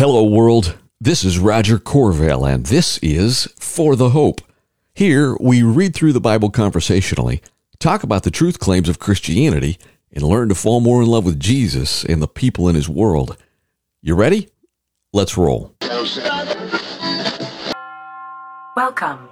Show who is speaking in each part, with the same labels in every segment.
Speaker 1: Hello, world. This is Roger Corvell, and this is For the Hope. Here, we read through the Bible conversationally, talk about the truth claims of Christianity, and learn to fall more in love with Jesus and the people in his world. You ready? Let's roll.
Speaker 2: Welcome.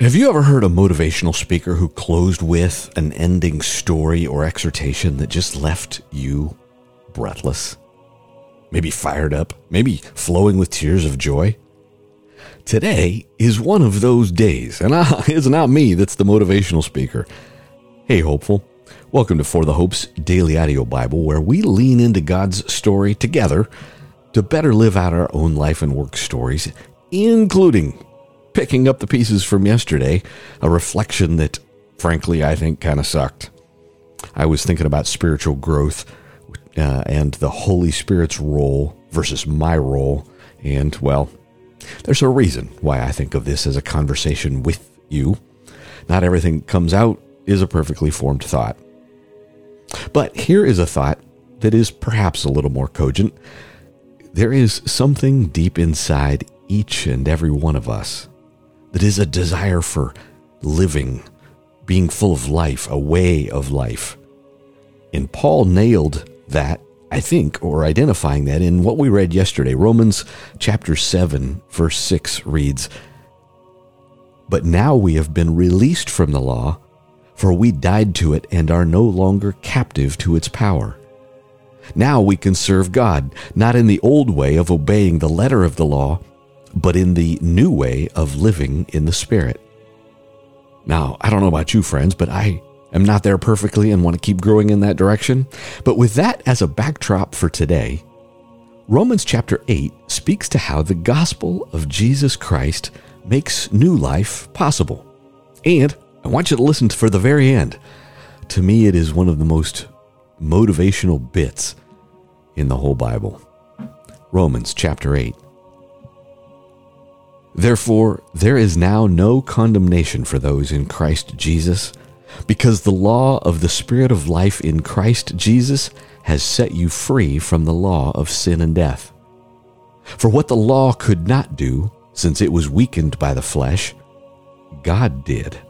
Speaker 1: Have you ever heard a motivational speaker who closed with an ending story or exhortation that just left you breathless? Maybe fired up, maybe flowing with tears of joy? Today is one of those days, and it's not me that's the motivational speaker. Hey, hopeful. Welcome to For the Hope's Daily Audio Bible, where we lean into God's story together to better live out our own life and work stories, including picking up the pieces from yesterday, a reflection that, frankly, I think kind of sucked. I was thinking about spiritual growth uh, and the Holy Spirit's role versus my role, and, well, there's a reason why I think of this as a conversation with you. Not everything that comes out is a perfectly formed thought. But here is a thought that is perhaps a little more cogent. There is something deep inside each and every one of us that is a desire for living, being full of life, a way of life. And Paul nailed that, I think, or identifying that in what we read yesterday. Romans chapter 7, verse 6 reads, But now we have been released from the law for we died to it and are no longer captive to its power. Now we can serve God, not in the old way of obeying the letter of the law, but in the new way of living in the Spirit. Now, I don't know about you, friends, but I am not there perfectly and want to keep growing in that direction. But with that as a backdrop for today, Romans chapter 8 speaks to how the gospel of Jesus Christ makes new life possible. And I want you to listen for the very end. To me, it is one of the most motivational bits in the whole Bible. Romans chapter 8. Therefore, there is now no condemnation for those in Christ Jesus, because the law of the Spirit of life in Christ Jesus has set you free from the law of sin and death. For what the law could not do, since it was weakened by the flesh, God did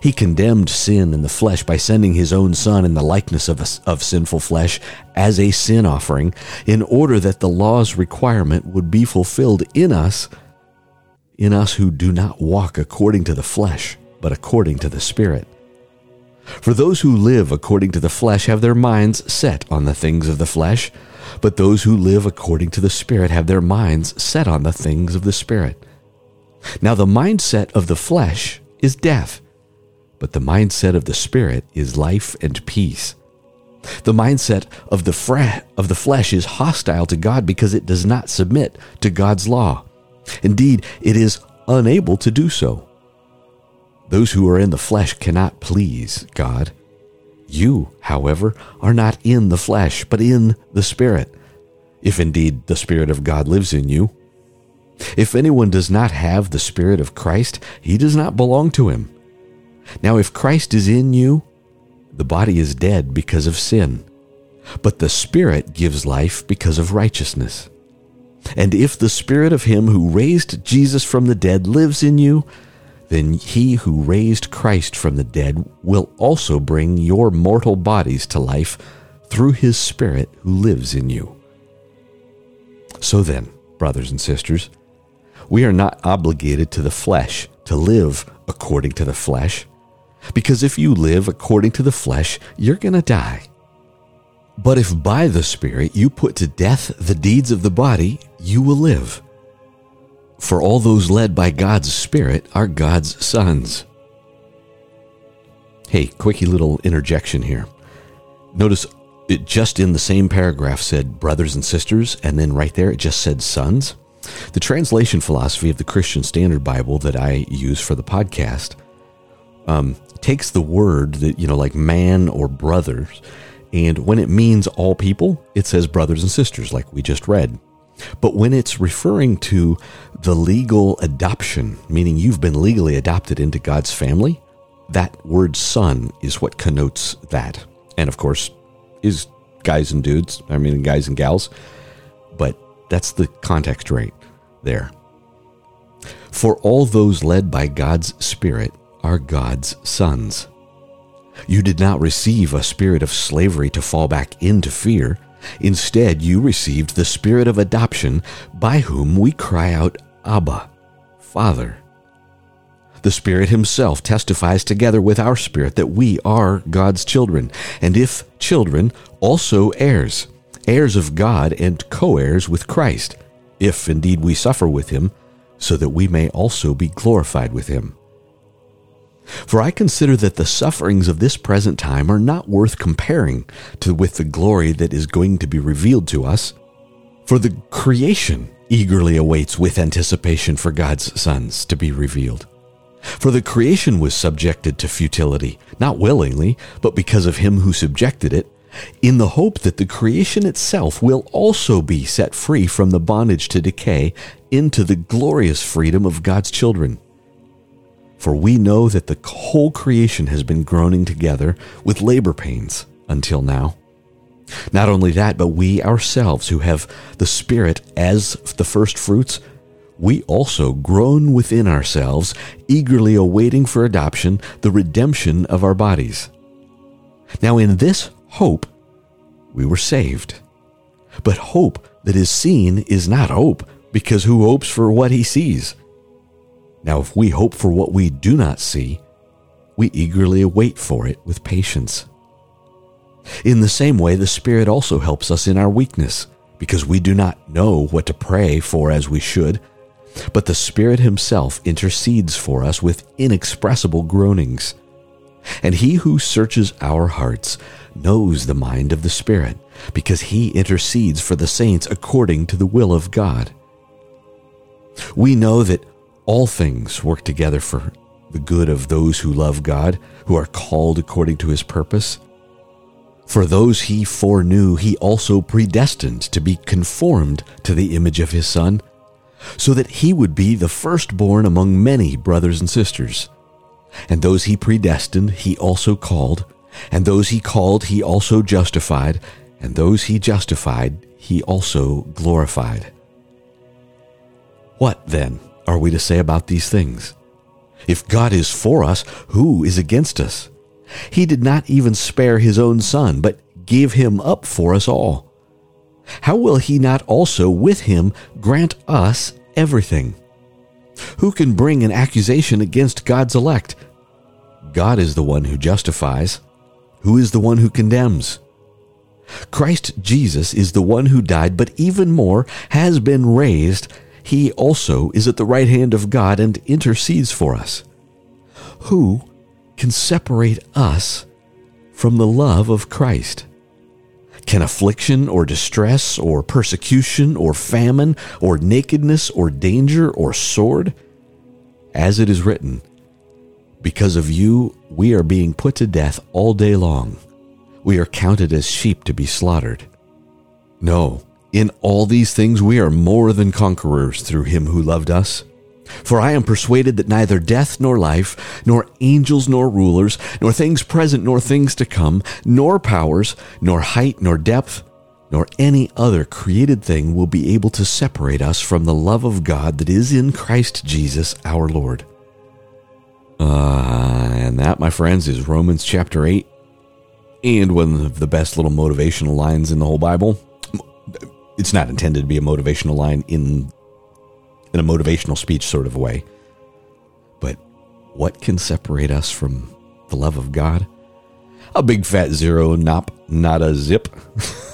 Speaker 1: he condemned sin in the flesh by sending his own Son in the likeness of, a, of sinful flesh as a sin offering, in order that the law's requirement would be fulfilled in us, in us who do not walk according to the flesh, but according to the Spirit. For those who live according to the flesh have their minds set on the things of the flesh, but those who live according to the Spirit have their minds set on the things of the Spirit. Now, the mindset of the flesh is death but the mindset of the Spirit is life and peace. The mindset of the, fre- of the flesh is hostile to God because it does not submit to God's law. Indeed, it is unable to do so. Those who are in the flesh cannot please God. You, however, are not in the flesh, but in the Spirit, if indeed the Spirit of God lives in you. If anyone does not have the Spirit of Christ, he does not belong to him. Now, if Christ is in you, the body is dead because of sin, but the Spirit gives life because of righteousness. And if the Spirit of Him who raised Jesus from the dead lives in you, then He who raised Christ from the dead will also bring your mortal bodies to life through His Spirit who lives in you. So then, brothers and sisters, we are not obligated to the flesh to live according to the flesh. Because if you live according to the flesh, you're going to die. But if by the Spirit you put to death the deeds of the body, you will live. For all those led by God's Spirit are God's sons. Hey, quickie little interjection here. Notice it just in the same paragraph said brothers and sisters, and then right there it just said sons. The translation philosophy of the Christian Standard Bible that I use for the podcast um, takes the word that, you know, like man or brothers, and when it means all people, it says brothers and sisters, like we just read. But when it's referring to the legal adoption, meaning you've been legally adopted into God's family, that word son is what connotes that. And of course, is guys and dudes, I mean, guys and gals. But That's the context right there. For all those led by God's Spirit are God's sons. You did not receive a spirit of slavery to fall back into fear. Instead, you received the spirit of adoption by whom we cry out, Abba, Father. The Spirit Himself testifies together with our spirit that we are God's children, and if children, also heirs, heirs of God and co heirs with Christ, if indeed we suffer with Him, so that we may also be glorified with Him. For I consider that the sufferings of this present time are not worth comparing to with the glory that is going to be revealed to us. For the creation eagerly awaits with anticipation for God's sons to be revealed. For the creation was subjected to futility, not willingly, but because of him who subjected it, in the hope that the creation itself will also be set free from the bondage to decay into the glorious freedom of God's children. For we know that the whole creation has been groaning together with labor pains until now. Not only that, but we ourselves who have the Spirit as the first fruits we also groan within ourselves, eagerly awaiting for adoption the redemption of our bodies. Now, in this hope, we were saved. But hope that is seen is not hope, because who hopes for what he sees? Now, if we hope for what we do not see, we eagerly await for it with patience. In the same way, the Spirit also helps us in our weakness, because we do not know what to pray for as we should but the Spirit Himself intercedes for us with inexpressible groanings. And He who searches our hearts knows the mind of the Spirit, because He intercedes for the saints according to the will of God. We know that all things work together for the good of those who love God, who are called according to His purpose. For those He foreknew, He also predestined to be conformed to the image of His Son so that he would be the firstborn among many brothers and sisters. And those he predestined, he also called, and those he called, he also justified, and those he justified, he also glorified. What, then, are we to say about these things? If God is for us, who is against us? He did not even spare his own son, but gave him up for us all how will he not also with him grant us everything? Who can bring an accusation against God's elect? God is the one who justifies. Who is the one who condemns? Christ Jesus is the one who died, but even more has been raised. He also is at the right hand of God and intercedes for us. Who can separate us from the love of Christ? Can affliction or distress or persecution or famine or nakedness or danger or sword? As it is written, Because of you we are being put to death all day long. We are counted as sheep to be slaughtered. No, in all these things we are more than conquerors through him who loved us. For I am persuaded that neither death nor life, nor angels nor rulers, nor things present nor things to come, nor powers, nor height nor depth, nor any other created thing will be able to separate us from the love of God that is in Christ Jesus our Lord. Uh, and that, my friends, is Romans chapter 8, and one of the best little motivational lines in the whole Bible. It's not intended to be a motivational line in in a motivational speech sort of way. But what can separate us from the love of God? A big fat zero, nop, not a zip.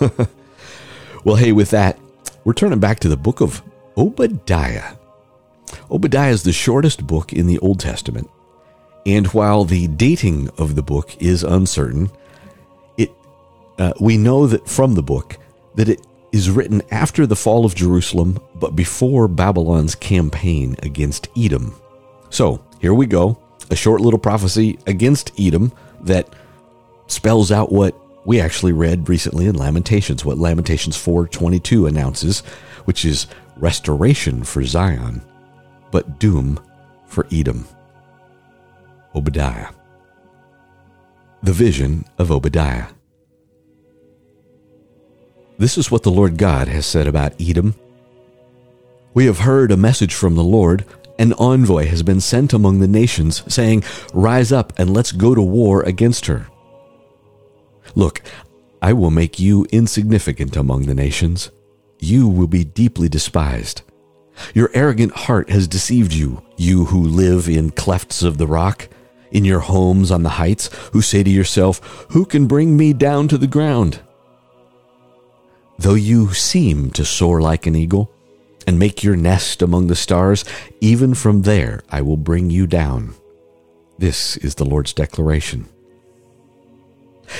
Speaker 1: well, hey, with that, we're turning back to the book of Obadiah. Obadiah is the shortest book in the Old Testament. And while the dating of the book is uncertain, it uh, we know that from the book that it is written after the fall of Jerusalem, but before Babylon's campaign against Edom. So, here we go a short little prophecy against Edom that spells out what we actually read recently in Lamentations, what Lamentations 4:22 announces, which is restoration for Zion, but doom for Edom. Obadiah. The vision of Obadiah. This is what the Lord God has said about Edom We have heard a message from the Lord. An envoy has been sent among the nations, saying, Rise up and let's go to war against her. Look, I will make you insignificant among the nations. You will be deeply despised. Your arrogant heart has deceived you, you who live in clefts of the rock, in your homes on the heights, who say to yourself, Who can bring me down to the ground? Though you seem to soar like an eagle, and make your nest among the stars, even from there I will bring you down. This is the Lord's declaration.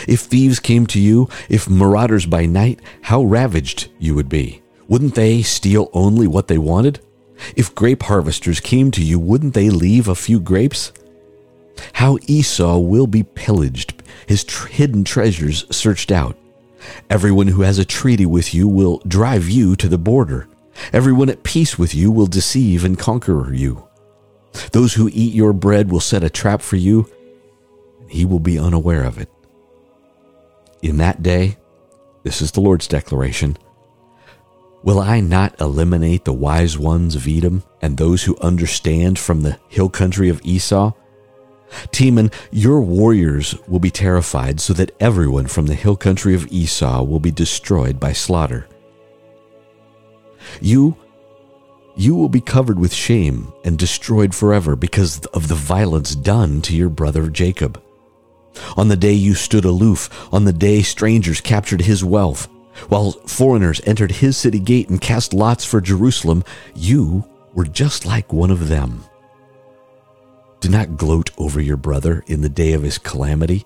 Speaker 1: If thieves came to you, if marauders by night, how ravaged you would be. Wouldn't they steal only what they wanted? If grape harvesters came to you, wouldn't they leave a few grapes? How Esau will be pillaged, his tr- hidden treasures searched out. Everyone who has a treaty with you will drive you to the border. Everyone at peace with you will deceive and conquer you. Those who eat your bread will set a trap for you, and he will be unaware of it. In that day, this is the Lord's declaration, will I not eliminate the wise ones of Edom and those who understand from the hill country of Esau? Teman, your warriors will be terrified, so that everyone from the hill country of Esau will be destroyed by slaughter. You you will be covered with shame and destroyed forever because of the violence done to your brother Jacob. On the day you stood aloof, on the day strangers captured his wealth, while foreigners entered his city gate and cast lots for Jerusalem, you were just like one of them. Do not gloat over your brother in the day of his calamity.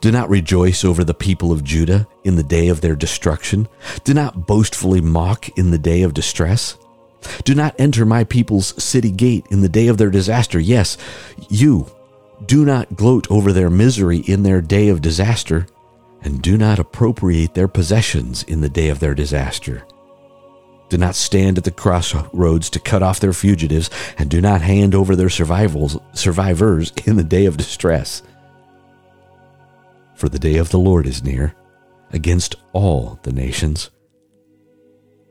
Speaker 1: Do not rejoice over the people of Judah in the day of their destruction. Do not boastfully mock in the day of distress. Do not enter my people's city gate in the day of their disaster. Yes, you do not gloat over their misery in their day of disaster, and do not appropriate their possessions in the day of their disaster. Do not stand at the crossroads to cut off their fugitives, and do not hand over their survivors in the day of distress. For the day of the Lord is near against all the nations.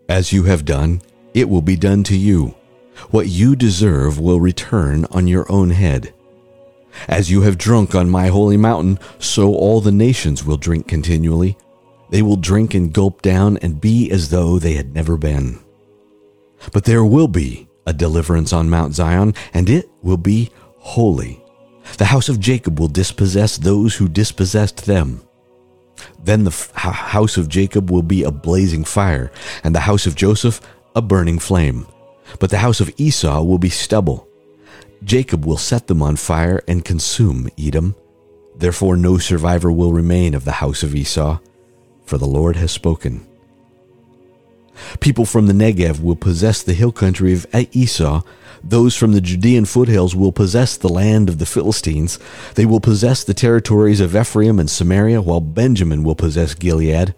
Speaker 1: As you have done, it will be done to you. What you deserve will return on your own head. As you have drunk on my holy mountain, so all the nations will drink continually. They will drink and gulp down and be as though they had never been. But there will be a deliverance on Mount Zion, and it will be holy. The house of Jacob will dispossess those who dispossessed them. Then the f- house of Jacob will be a blazing fire, and the house of Joseph a burning flame. But the house of Esau will be stubble. Jacob will set them on fire and consume Edom. Therefore, no survivor will remain of the house of Esau for the Lord has spoken. People from the Negev will possess the hill country of Esau. Those from the Judean foothills will possess the land of the Philistines. They will possess the territories of Ephraim and Samaria, while Benjamin will possess Gilead.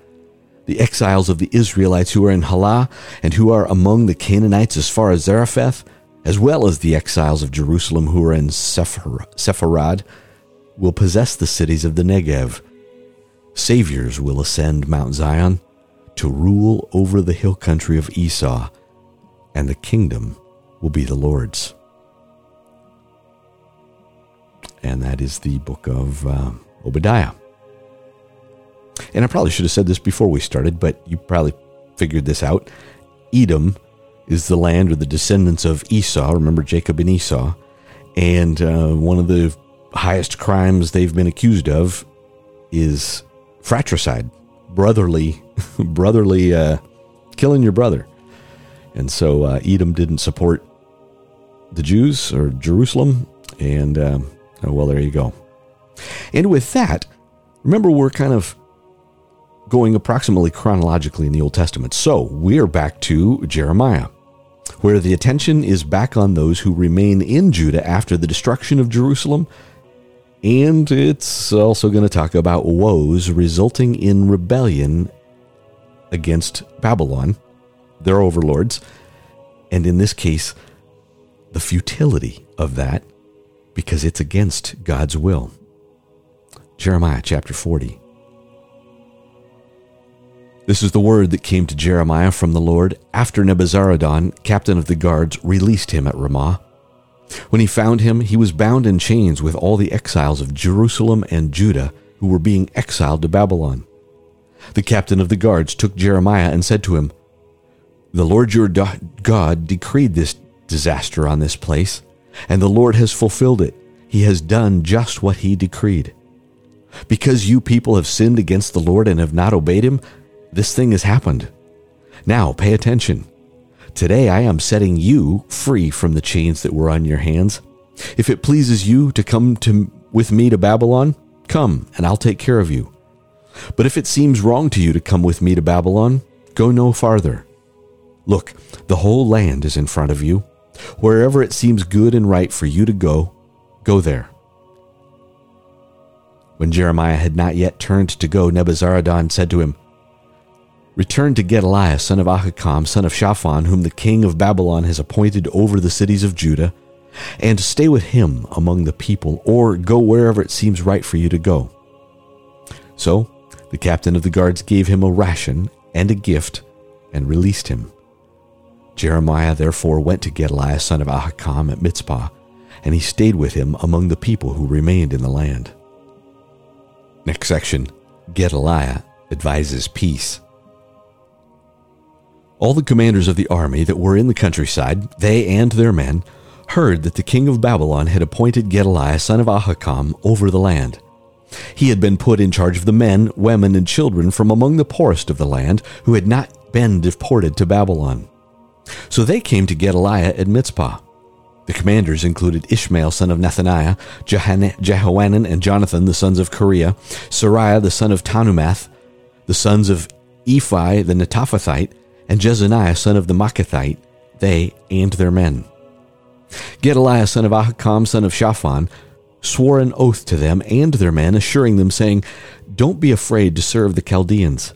Speaker 1: The exiles of the Israelites who are in Halah and who are among the Canaanites as far as Zarephath, as well as the exiles of Jerusalem who are in Sepharad, will possess the cities of the Negev. Saviors will ascend Mount Zion to rule over the hill country of Esau, and the kingdom will be the Lord's. And that is the book of uh, Obadiah. And I probably should have said this before we started, but you probably figured this out. Edom is the land or the descendants of Esau. Remember Jacob and Esau. And uh, one of the highest crimes they've been accused of is fratricide, brotherly, brotherly, uh, killing your brother. And so uh, Edom didn't support the Jews or Jerusalem. And um, oh, well, there you go. And with that, remember, we're kind of going approximately chronologically in the Old Testament. So we are back to Jeremiah, where the attention is back on those who remain in Judah after the destruction of Jerusalem and it's also going to talk about woes resulting in rebellion against Babylon, their overlords, and in this case, the futility of that because it's against God's will. Jeremiah chapter 40. This is the word that came to Jeremiah from the Lord after Nebuzaradan, captain of the guards, released him at Ramah. When he found him, he was bound in chains with all the exiles of Jerusalem and Judah who were being exiled to Babylon. The captain of the guards took Jeremiah and said to him, The Lord your God decreed this disaster on this place, and the Lord has fulfilled it. He has done just what he decreed. Because you people have sinned against the Lord and have not obeyed him, this thing has happened. Now pay attention. Today I am setting you free from the chains that were on your hands. If it pleases you to come to, with me to Babylon, come and I'll take care of you. But if it seems wrong to you to come with me to Babylon, go no farther. Look, the whole land is in front of you. Wherever it seems good and right for you to go, go there. When Jeremiah had not yet turned to go, Nebuzaradan said to him, Return to Gedaliah, son of Ahikam, son of Shaphan, whom the king of Babylon has appointed over the cities of Judah, and stay with him among the people, or go wherever it seems right for you to go. So the captain of the guards gave him a ration and a gift and released him. Jeremiah therefore went to Gedaliah, son of Ahikam, at Mizpah, and he stayed with him among the people who remained in the land. Next section Gedaliah advises peace. All the commanders of the army that were in the countryside, they and their men, heard that the king of Babylon had appointed Gedaliah son of Ahikam over the land. He had been put in charge of the men, women, and children from among the poorest of the land who had not been deported to Babylon. So they came to Gedaliah at Mizpah. The commanders included Ishmael son of Nethaniah, Jehohanan and Jonathan the sons of Kareah, Seraiah the son of Tanhumath, the sons of Ephai the Netophathite, and Jezaniah son of the Machathite, they and their men. Gedaliah son of Ahikam son of Shaphan swore an oath to them and their men, assuring them, saying, Don't be afraid to serve the Chaldeans.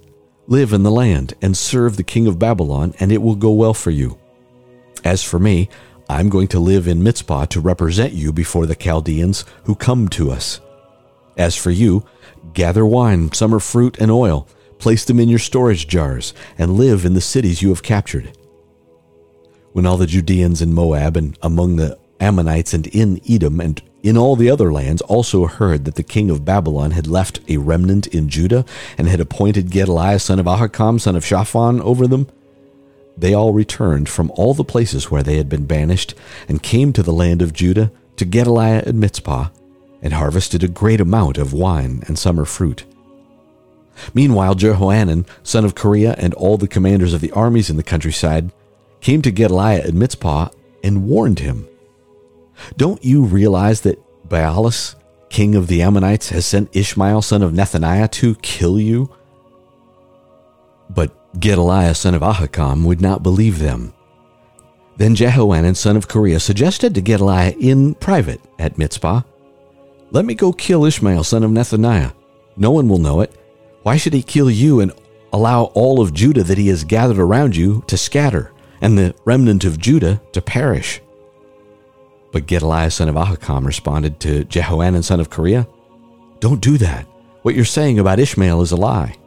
Speaker 1: Live in the land and serve the king of Babylon, and it will go well for you. As for me, I'm going to live in Mizpah to represent you before the Chaldeans who come to us. As for you, gather wine, summer fruit, and oil Place them in your storage jars, and live in the cities you have captured. When all the Judeans in Moab and among the Ammonites and in Edom and in all the other lands also heard that the king of Babylon had left a remnant in Judah and had appointed Gedaliah son of Ahikam son of Shaphan over them, they all returned from all the places where they had been banished and came to the land of Judah to Gedaliah at Mizpah and harvested a great amount of wine and summer fruit. Meanwhile, Jehohanan, son of Kareah, and all the commanders of the armies in the countryside came to Gedaliah at Mizpah and warned him. Don't you realize that Baalis, king of the Ammonites, has sent Ishmael, son of Nethaniah, to kill you? But Gedaliah, son of Ahikam, would not believe them. Then Jehohanan, son of Kareah, suggested to Gedaliah in private at Mizpah, Let me go kill Ishmael, son of Nethaniah. No one will know it why should he kill you and allow all of Judah that he has gathered around you to scatter, and the remnant of Judah to perish? But Gedaliah son of Ahikam responded to Jehohanan son of Kareah, Don't do that. What you're saying about Ishmael is a lie.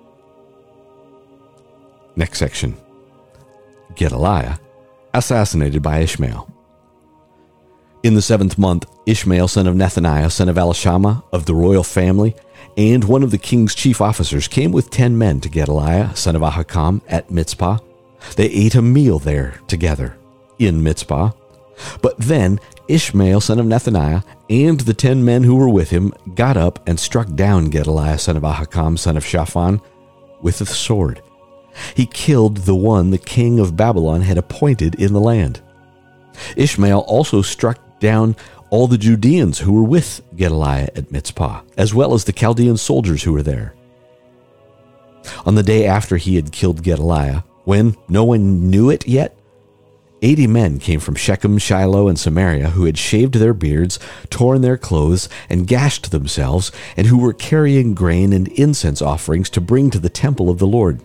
Speaker 1: Next section Gedaliah assassinated by Ishmael. In the seventh month, Ishmael son of Nethaniah, son of Elishama, of the royal family, and one of the king's chief officers came with ten men to Gedaliah, son of Ahikam, at Mizpah. They ate a meal there together in Mizpah. But then Ishmael, son of Nethaniah, and the ten men who were with him got up and struck down Gedaliah, son of Ahikam, son of Shaphan, with the sword. He killed the one the king of Babylon had appointed in the land. Ishmael also struck down all the Judeans who were with Gedaliah at Mizpah, as well as the Chaldean soldiers who were there. On the day after he had killed Gedaliah, when no one knew it yet, eighty men came from Shechem, Shiloh, and Samaria who had shaved their beards, torn their clothes, and gashed themselves, and who were carrying grain and incense offerings to bring to the temple of the Lord.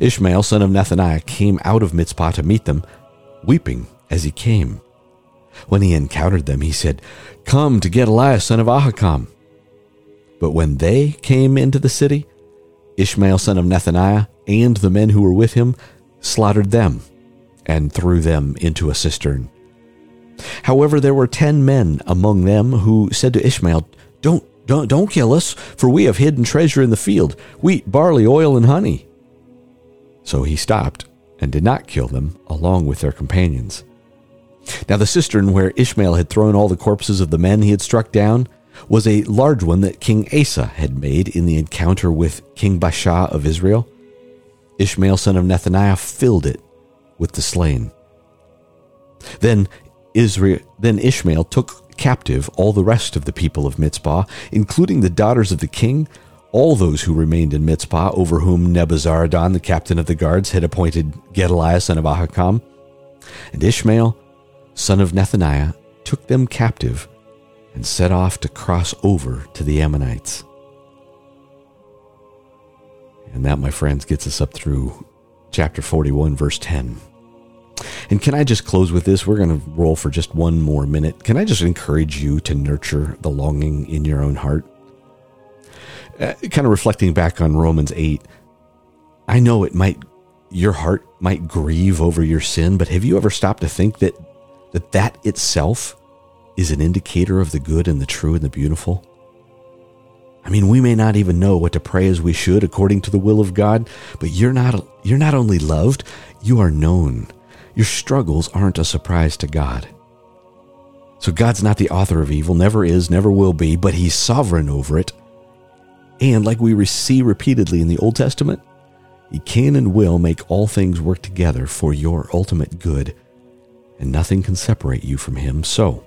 Speaker 1: Ishmael, son of Nethaniah, came out of Mizpah to meet them, weeping as he came. When he encountered them, he said, Come to Gedaliah, son of Ahikam. But when they came into the city, Ishmael, son of Nethaniah, and the men who were with him, slaughtered them, and threw them into a cistern. However, there were ten men among them who said to Ishmael, Don't, don't, don't kill us, for we have hidden treasure in the field wheat, barley, oil, and honey. So he stopped and did not kill them along with their companions. Now, the cistern where Ishmael had thrown all the corpses of the men he had struck down was a large one that King Asa had made in the encounter with King Baasha of Israel. Ishmael, son of Nethaniah, filled it with the slain. Then Israel, then Ishmael took captive all the rest of the people of Mizpah, including the daughters of the king, all those who remained in Mizpah, over whom Nebuzaradan, the captain of the guards, had appointed Gedaliah, son of Ahikam. And Ishmael, son of Nethaniah, took them captive and set off to cross over to the Ammonites. And that, my friends, gets us up through chapter 41, verse 10. And can I just close with this? We're going to roll for just one more minute. Can I just encourage you to nurture the longing in your own heart? Uh, kind of reflecting back on Romans 8, I know it might, your heart might grieve over your sin, but have you ever stopped to think that that, that itself is an indicator of the good and the true and the beautiful? I mean, we may not even know what to pray as we should according to the will of God, but you're not you're not only loved, you are known. Your struggles aren't a surprise to God. So God's not the author of evil, never is, never will be, but he's sovereign over it. And like we see repeatedly in the Old Testament, he can and will make all things work together for your ultimate good, and nothing can separate you from him. So,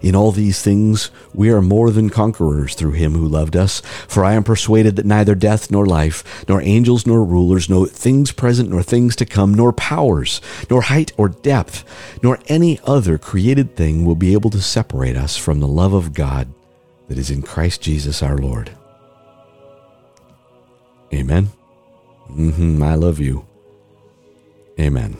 Speaker 1: in all these things, we are more than conquerors through him who loved us. For I am persuaded that neither death nor life, nor angels nor rulers, nor things present nor things to come, nor powers, nor height or depth, nor any other created thing will be able to separate us from the love of God that is in Christ Jesus our Lord. Amen. Mm-hmm, I love you. Amen.